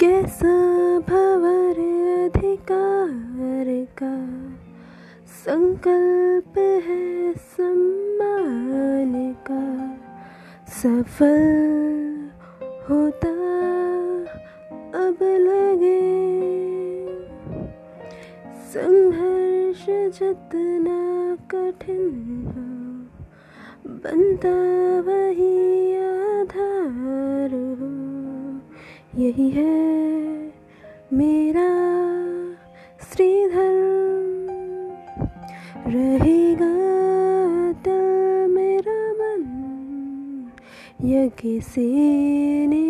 कैसा भवर अधिकार का संकल्प है सम्मान का। सफल होता अब लगे। संघर्ष जितना कठिन हो, बनता वही यही है मेरा श्रीधर। रहेगा दिल मेरा मन यज्ञ सेने का